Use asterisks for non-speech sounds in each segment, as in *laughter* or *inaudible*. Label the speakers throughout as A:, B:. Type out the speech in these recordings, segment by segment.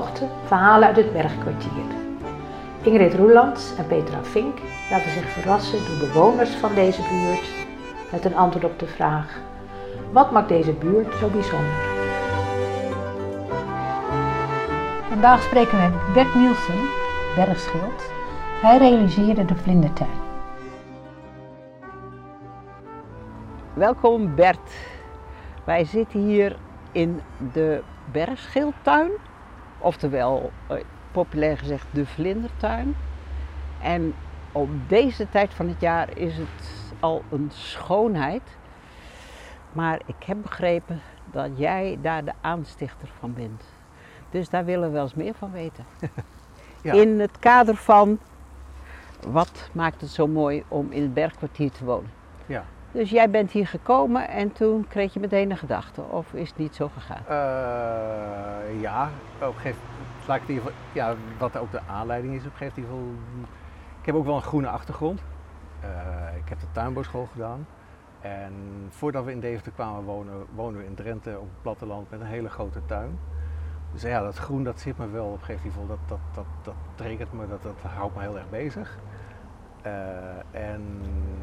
A: hoogte verhalen uit het bergkwartier. Ingrid Roelands en Petra Vink laten zich verrassen door bewoners van deze buurt met een antwoord op de vraag: wat maakt deze buurt zo bijzonder? Vandaag spreken we met Bert Nielsen, bergschild. Hij realiseerde de vlindertuin.
B: Welkom Bert. Wij zitten hier in de Bergschildtuin, oftewel eh, populair gezegd de vlindertuin. En op deze tijd van het jaar is het al een schoonheid. Maar ik heb begrepen dat jij daar de aanstichter van bent. Dus daar willen we wel eens meer van weten. *laughs*
C: Ja.
B: In het kader van wat maakt het zo mooi om in het bergkwartier te wonen.
C: Ja.
B: Dus jij bent hier gekomen en toen kreeg je meteen een gedachte, of is het niet zo gegaan?
C: Eh, ja, op een gegeven het in ja, wat ook de aanleiding is op een gegeven moment. Ik heb ook wel een groene achtergrond. Eh, ik heb de tuinbouwschool gedaan. En voordat we in Deventer kwamen wonen, wonen we in Drenthe op het platteland met een hele grote tuin. Dus ja, dat groen dat zit me wel op een gegeven moment, dat, dat, dat, dat triggert me, dat, dat houdt me heel erg bezig. Eh, en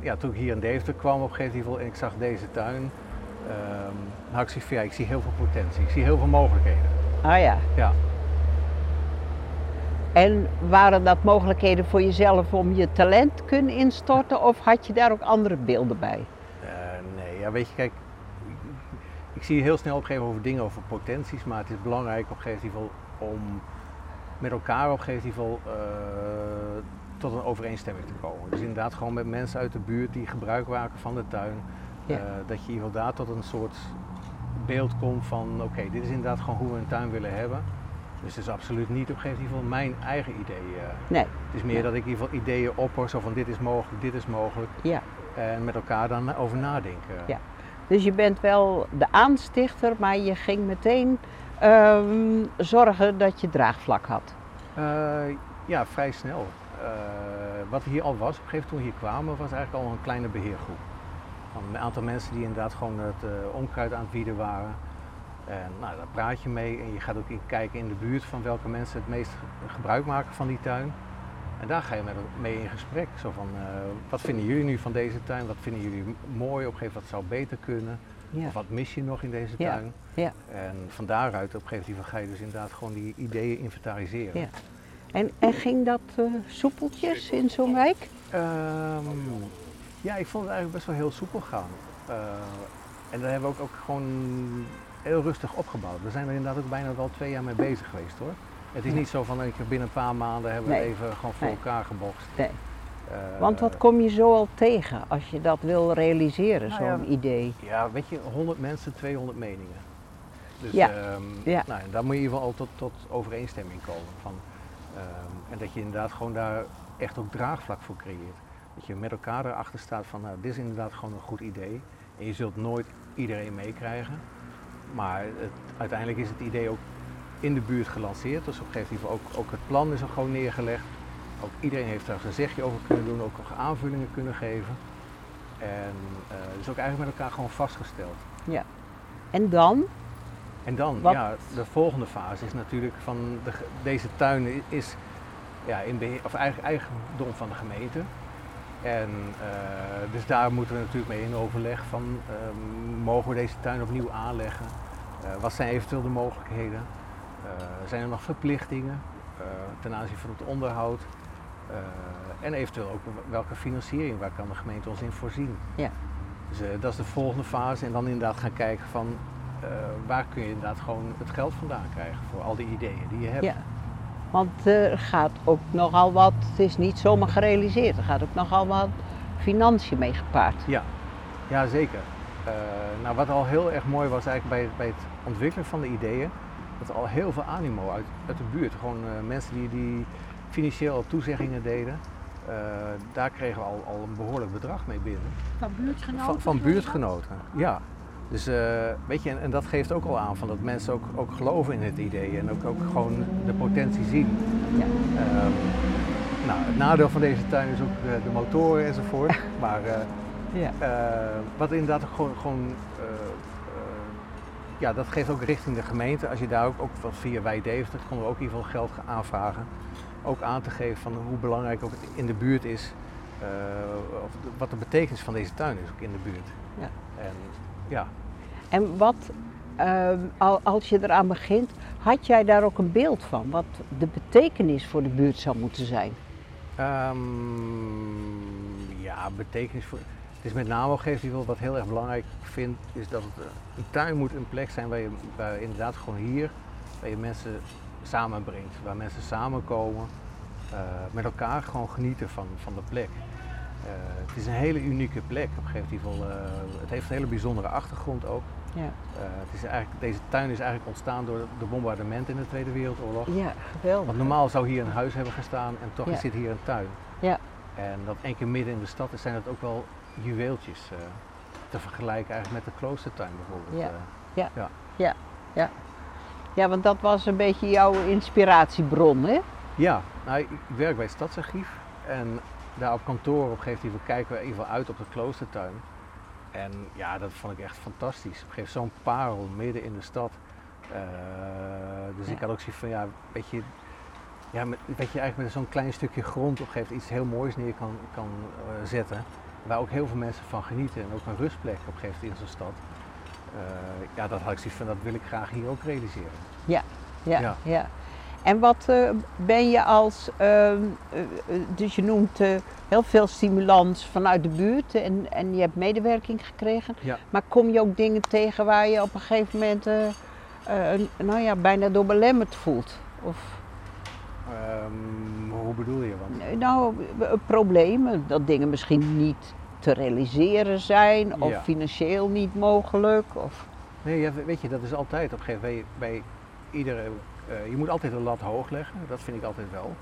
C: ja, toen ik hier in Deventer kwam op een gegeven moment en ik zag deze tuin, ehm had ik zoiets van, ja, ik zie heel veel potentie, ik zie heel veel mogelijkheden.
B: Ah ja.
C: Ja.
B: En waren dat mogelijkheden voor jezelf om je talent te kunnen instorten of had je daar ook andere beelden bij?
C: Eh, nee, ja, weet je, kijk, ik zie heel snel op een gegeven moment over dingen over potenties, maar het is belangrijk op een gegeven moment om met elkaar op een gegeven moment eh, tot een overeenstemming te komen. Dus inderdaad gewoon met mensen uit de buurt die gebruik maken van de tuin,
B: Ja.
C: eh, dat je inderdaad tot een soort beeld komt van oké, dit is inderdaad gewoon hoe we een tuin willen hebben. Dus het is absoluut niet op een gegeven moment mijn eigen idee. eh.
B: Nee,
C: het is meer dat ik in ieder geval ideeën opper, zo van dit is mogelijk, dit is mogelijk.
B: ja.
C: En met elkaar dan over nadenken.
B: Ja. Dus je bent wel de aanstichter, maar je ging meteen ehm, zorgen dat je draagvlak had.
C: Eh, ja, vrij snel. Eh, wat hier al was, op een gegeven moment toen we hier kwamen, was eigenlijk al een kleine beheergroep. Van een aantal mensen die inderdaad gewoon het eh, onkruid aan het bieden waren. En nou, daar praat je mee en je gaat ook in kijken in de buurt van welke mensen het meest ge- gebruik maken van die tuin. En daar ga je met, mee in gesprek. Zo van, eh, wat vinden jullie nu van deze tuin? Wat vinden jullie mooi? Op een gegeven moment wat zou beter kunnen?
B: Ja.
C: Of wat mis je nog in deze
B: Ja.
C: tuin?
B: Ja.
C: En van daaruit op een gegeven moment ga je dus inderdaad gewoon die ideeën inventariseren.
B: Ja. En, en ging dat eh, soepeltjes in zo'n wijk?
C: Ehm, ja, ik vond het eigenlijk best wel heel soepel gaan. Eh, en daar hebben we ook, ook gewoon heel rustig opgebouwd. We zijn er inderdaad ook bijna wel twee jaar mee bezig geweest hoor. Het is
B: Ja.
C: niet zo van ik binnen een paar maanden hebben we
B: Nee.
C: even gewoon voor
B: Nee.
C: elkaar gebokst.
B: Nee.
C: Eh,
B: Want wat kom je zo al tegen als je dat wil realiseren,
C: Nou ja,
B: zo'n idee?
C: Ja, weet je, 100 mensen, 200 meningen. Dus
B: Ja.
C: ehm,
B: Ja.
C: Nou, en daar moet je in ieder geval al tot, tot overeenstemming komen. Van, ehm, en dat je inderdaad gewoon daar echt ook draagvlak voor creëert. Dat je met elkaar erachter staat van, nou, dit is inderdaad gewoon een goed idee. En je zult nooit iedereen meekrijgen. Maar het, uiteindelijk is het idee ook in de buurt gelanceerd. Dus op een gegeven moment ook, ook het plan is er gewoon neergelegd. Ook iedereen heeft daar zijn zegje over kunnen doen, ook nog aanvullingen kunnen geven. En eh dus ook eigenlijk met elkaar gewoon vastgesteld.
B: Ja. En dan?
C: En dan,
B: Wat-
C: ja, de volgende fase is natuurlijk van de, deze tuin is ja, in beheer, of eigen, eigendom van de gemeente. En eh, dus daar moeten we natuurlijk mee in overleg van ehm, mogen we deze tuin opnieuw aanleggen? Eh, wat zijn eventueel de mogelijkheden? Eh, zijn er nog verplichtingen ten aanzien van het onderhoud? En eventueel ook welke financiering, waar kan de gemeente ons in voorzien?
B: Ja.
C: Dus dat is de volgende fase en dan inderdaad gaan kijken van eh, waar kun je inderdaad gewoon het geld vandaan krijgen voor al die ideeën die je hebt.
B: Ja. Want er gaat ook nogal wat, het is niet zomaar gerealiseerd, er gaat ook nogal wat financiën mee gepaard.
C: Ja, ja zeker. Eh, nou, wat al heel erg mooi was eigenlijk bij, bij het ontwikkelen van de ideeën, dat er al heel veel animo uit, uit de buurt, gewoon eh, mensen die, die financieel al toezeggingen deden, eh, daar kregen we al, al een behoorlijk bedrag mee binnen.
A: Van buurtgenoten?
C: Van, van buurtgenoten, ja. Dus eh, weet je, en, en dat geeft ook al aan van dat mensen ook, ook geloven in het idee en ook, ook gewoon de potentie zien.
B: Ja.
C: Ehm, nou, het nadeel van deze tuin is ook de, de motoren enzovoort. *laughs* maar eh,
B: Ja.
C: eh, wat inderdaad ook gewoon, gewoon eh, eh, ja, dat geeft ook richting de gemeente. Als je daar ook, ook wat via Wij Deventer konden we ook in ieder geval geld gaan aanvragen. Ook aan te geven van hoe belangrijk ook het in de buurt is. eh, of wat de betekenis van deze tuin is ook in de buurt.
B: Ja.
C: En ja,
B: En wat, ehm, al, als je eraan begint, had jij daar ook een beeld van? Wat de betekenis voor de buurt zou moeten zijn?
C: Ehm, ja, betekenis voor. Het is met name ook geeft wel wat heel erg belangrijk vindt, is dat het, eh, een tuin moet een plek zijn waar je, waar je inderdaad gewoon hier, waar je mensen samenbrengt, waar mensen samenkomen, eh, met elkaar gewoon genieten van, van de plek. Eh, het is een hele unieke plek. Op een gegeven moment, eh, het heeft een hele bijzondere achtergrond ook.
B: Ja,
C: Eh, het is eigenlijk, deze tuin is eigenlijk ontstaan door de bombardementen in de Tweede Wereldoorlog.
B: ja geweldig.
C: Want normaal zou hier een huis hebben gestaan en toch
B: Ja.
C: zit hier een tuin.
B: Ja.
C: En dat één keer midden in de stad is, zijn dat ook wel juweeltjes te vergelijken eigenlijk met de kloostertuin bijvoorbeeld.
B: Ja.
C: eh.
B: Ja, want dat was een beetje jouw inspiratiebron, hè?
C: ja, nou, ik ik werk bij het Stadsarchief en daar op kantoor op een gegeven moment kijken we even uit op de kloostertuin. En ja, dat vond ik echt fantastisch. Op een gegeven moment zo'n parel midden in de stad. Eh, dus
B: Ja.
C: ik had ook zoiets van, ja, weet je, ja, met, weet je eigenlijk met zo'n klein stukje grond op een gegeven moment iets heel moois neer kan, kan eh, zetten. Waar ook heel veel mensen van genieten en ook een rustplek op een gegeven moment in zo'n stad. Eh, ja, dat had ik zoiets van, dat wil ik graag hier ook realiseren.
B: Ja,
C: Ja.
B: ja. En wat eh, ben je als, ehm, eh, eh, dus je noemt heel veel stimulans vanuit de buurt en, en je hebt medewerking gekregen.
C: Ja.
B: Maar kom je ook dingen tegen waar je op een gegeven moment, nou ja, bijna door belemmerd voelt? Of,
C: Ehm, hoe bedoel je? Want,
B: eh, nou, problemen, dat dingen misschien niet te realiseren zijn of
C: Ja.
B: financieel niet mogelijk. Of,
C: Nee, ja, weet je, dat is altijd op een gegeven moment bij, bij iedere. eh, je moet altijd de lat hoog leggen, dat vind ik altijd wel.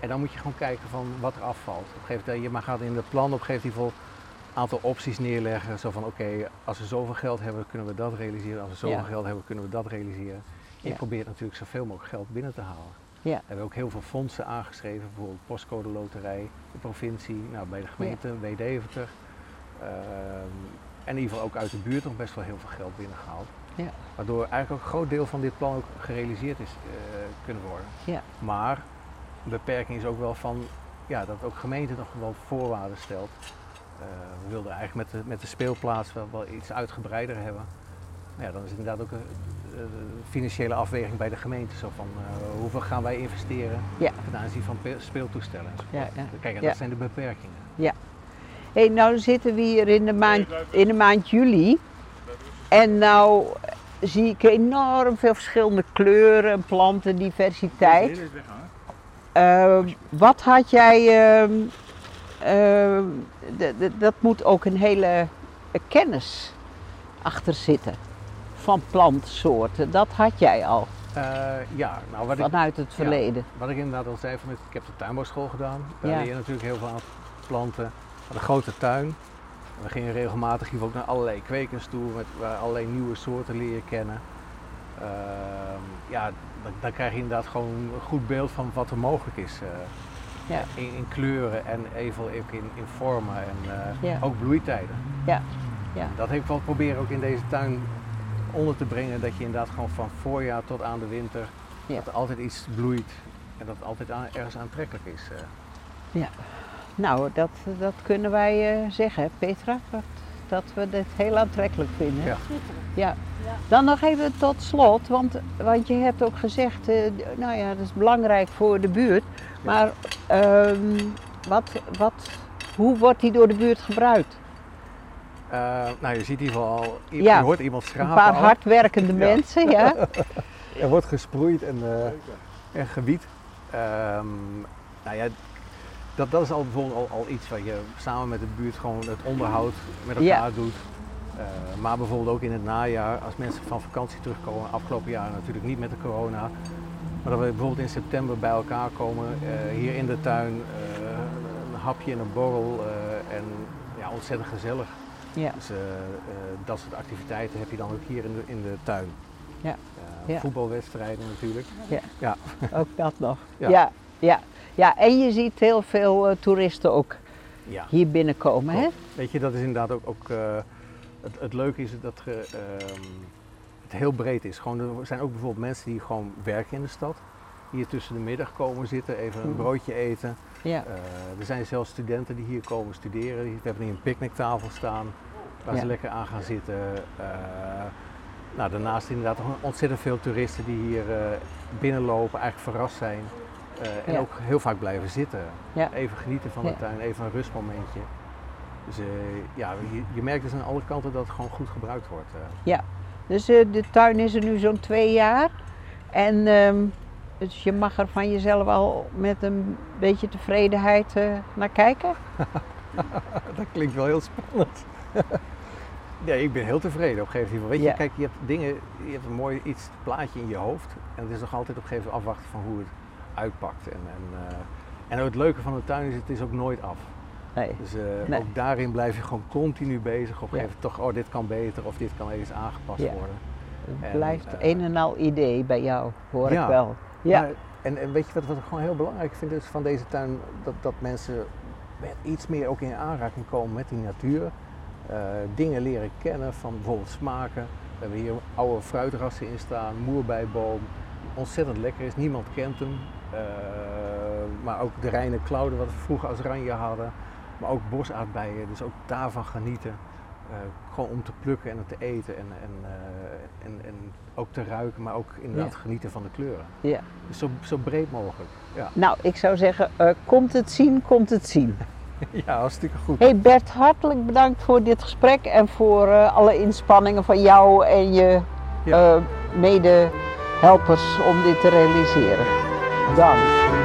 C: En dan moet je gewoon kijken van wat er afvalt. Op een gegeven moment, je maar gaat in het plan op een gegeven moment een aantal opties neerleggen. Zo van oké, als we zoveel geld hebben, kunnen we dat realiseren. Als we zoveel
B: Ja.
C: geld hebben, kunnen we dat realiseren. En je
B: Ja.
C: probeert natuurlijk zoveel mogelijk geld binnen te halen.
B: Ja.
C: We hebben ook heel veel fondsen aangeschreven, bijvoorbeeld Postcode Loterij, de provincie, nou, bij de gemeente, bij Deventer. Ehm, en in ieder geval ook uit de buurt nog best wel heel veel geld binnengehaald.
B: Ja.
C: Waardoor eigenlijk ook een groot deel van dit plan ook gerealiseerd is eh, kunnen worden.
B: Ja.
C: Maar een beperking is ook wel van ja, dat ook gemeente nog wel voorwaarden stelt. Eh, we wilden eigenlijk met de, met de speelplaats wel, wel iets uitgebreider hebben. Nou ja, dan is het inderdaad ook een eh, financiële afweging bij de gemeente. Zo van eh, hoeveel gaan wij investeren
B: Ja.
C: ten aanzien van pe- speeltoestellen.
B: Ja, ja.
C: Kijk, en
B: Ja.
C: dat zijn de beperkingen.
B: Hey, nou zitten we hier in de maand, in de maand juli. En nou zie ik enorm veel verschillende kleuren en plantendiversiteit. Eh, wat had jij. ehm, ehm, dat moet ook een hele kennis achter zitten van plantsoorten. Dat had jij al
C: Eh, ja, nou wat ik,
B: vanuit het verleden.
C: wat ik inderdaad al zei, van, ik heb de tuinbouwschool gedaan. Daar
B: Ja.
C: leer je natuurlijk heel veel aan planten. Een grote tuin. We gingen regelmatig hier ook naar allerlei kwekers toe, met, waar allerlei nieuwe soorten leren kennen. Ehm, ja, dan, dan krijg je inderdaad gewoon een goed beeld van wat er mogelijk is. eh,
B: Ja.
C: in, in kleuren en even ook in, in vormen en eh,
B: Ja.
C: ook bloeitijden.
B: Ja, ja.
C: Dat heb ik wel proberen ook in deze tuin onder te brengen. Dat je inderdaad gewoon van voorjaar tot aan de winter,
B: Ja.
C: dat er altijd iets bloeit. En dat het altijd aan- ergens aantrekkelijk is. eh.
B: Nou, dat, dat kunnen wij eh, zeggen, hè, Petra. Dat, dat we dit heel aantrekkelijk vinden.
C: Ja.
B: Ja. Dan nog even tot slot, want, want je hebt ook gezegd, eh, nou ja, dat is belangrijk voor de buurt. Maar ehm, wat, wat, hoe wordt die door de buurt gebruikt?
C: Eh, nou, je ziet in ieder geval al, je,
B: Ja.
C: hoort iemand schrapen
B: Een paar
C: al.
B: hardwerkende *laughs* mensen, ja? *laughs*
C: Er wordt gesproeid en, eh en gebied. Ehm, nou ja, dat, dat is al bijvoorbeeld al, al iets wat je samen met de buurt gewoon het onderhoud met elkaar
B: Ja.
C: doet. Eh, maar bijvoorbeeld ook in het najaar, als mensen van vakantie terugkomen, afgelopen jaar natuurlijk niet met de corona. Maar dat we bijvoorbeeld in september bij elkaar komen, eh, hier in de tuin, eh, een hapje en een borrel en ja, ontzettend gezellig.
B: Ja.
C: Dus dat soort activiteiten heb je dan ook hier in de, in de tuin.
B: Ja. Ja.
C: Voetbalwedstrijden natuurlijk.
B: Ook dat nog.
C: Ja.
B: Ja. ja, en je ziet heel veel eh, toeristen ook
C: Ja.
B: hier binnenkomen, hè?
C: Weet je, dat is inderdaad ook, ook eh, het, het leuke is dat ge, ehm, het heel breed is. Gewoon, er zijn ook bijvoorbeeld mensen die gewoon werken in de stad. Hier tussen de middag komen zitten, even een
B: Mhm.
C: broodje eten.
B: Ja.
C: Eh, er zijn zelfs studenten die hier komen studeren. We hebben hier een picknicktafel staan waar
B: Ja.
C: ze lekker aan gaan zitten. Eh, nou, daarnaast inderdaad ontzettend veel toeristen die hier binnenlopen, eigenlijk verrast zijn. Eh, en
B: Ja.
C: ook heel vaak blijven zitten.
B: Ja.
C: Even genieten van de
B: Ja.
C: tuin, even een rustmomentje. Dus eh, ja, je, je merkt dus aan alle kanten dat het gewoon goed gebruikt wordt. eh.
B: Dus eh, de tuin is er nu zo'n twee jaar. En ehm, dus je mag er van jezelf al met een beetje tevredenheid naar kijken. *laughs*
C: dat klinkt wel heel spannend. *laughs* nee, ik ben heel tevreden op een gegeven moment. Weet je,
B: Ja.
C: kijk, je hebt dingen, je hebt een mooi iets, plaatje in je hoofd. En het is nog altijd op een gegeven moment afwachten van hoe het uitpakt. En, en, eh, en ook het leuke van de tuin is, het is ook nooit af.
B: Nee.
C: Dus eh,
B: Nee.
C: ook daarin blijf je gewoon continu bezig. Op een
B: Ja.
C: gegeven moment toch, oh dit kan beter of dit kan eens aangepast
B: Ja.
C: worden.
B: Het
C: En,
B: blijft
C: eh,
B: een en al idee bij jou, hoor
C: Ja.
B: ik wel. Ja.
C: Maar- en, en weet je wat, wat ik gewoon heel belangrijk vind is van deze tuin? Dat, dat mensen iets meer ook in aanraking komen met die natuur. Dingen leren kennen van bijvoorbeeld smaken. We hebben hier oude fruitrassen in staan, moerbeiboom. Ontzettend lekker is, niemand kent hem. Eh, maar ook de reine klauwen wat we vroeger als ranje hadden. Maar ook bosaardbeien, dus ook daarvan genieten. Eh, gewoon om te plukken en het te eten en, en, eh, en, en ook te ruiken, maar ook inderdaad
B: Ja.
C: genieten van de kleuren.
B: Ja.
C: Dus zo, zo breed mogelijk. Ja,
B: Nou, ik zou zeggen, komt het zien, komt het zien. *laughs*
C: ja hartstikke goed.
B: Hey Bert, hartelijk bedankt voor dit gesprek en voor alle inspanningen van jou en je
C: Ja.
B: eh, medehelpers om dit te realiseren. done.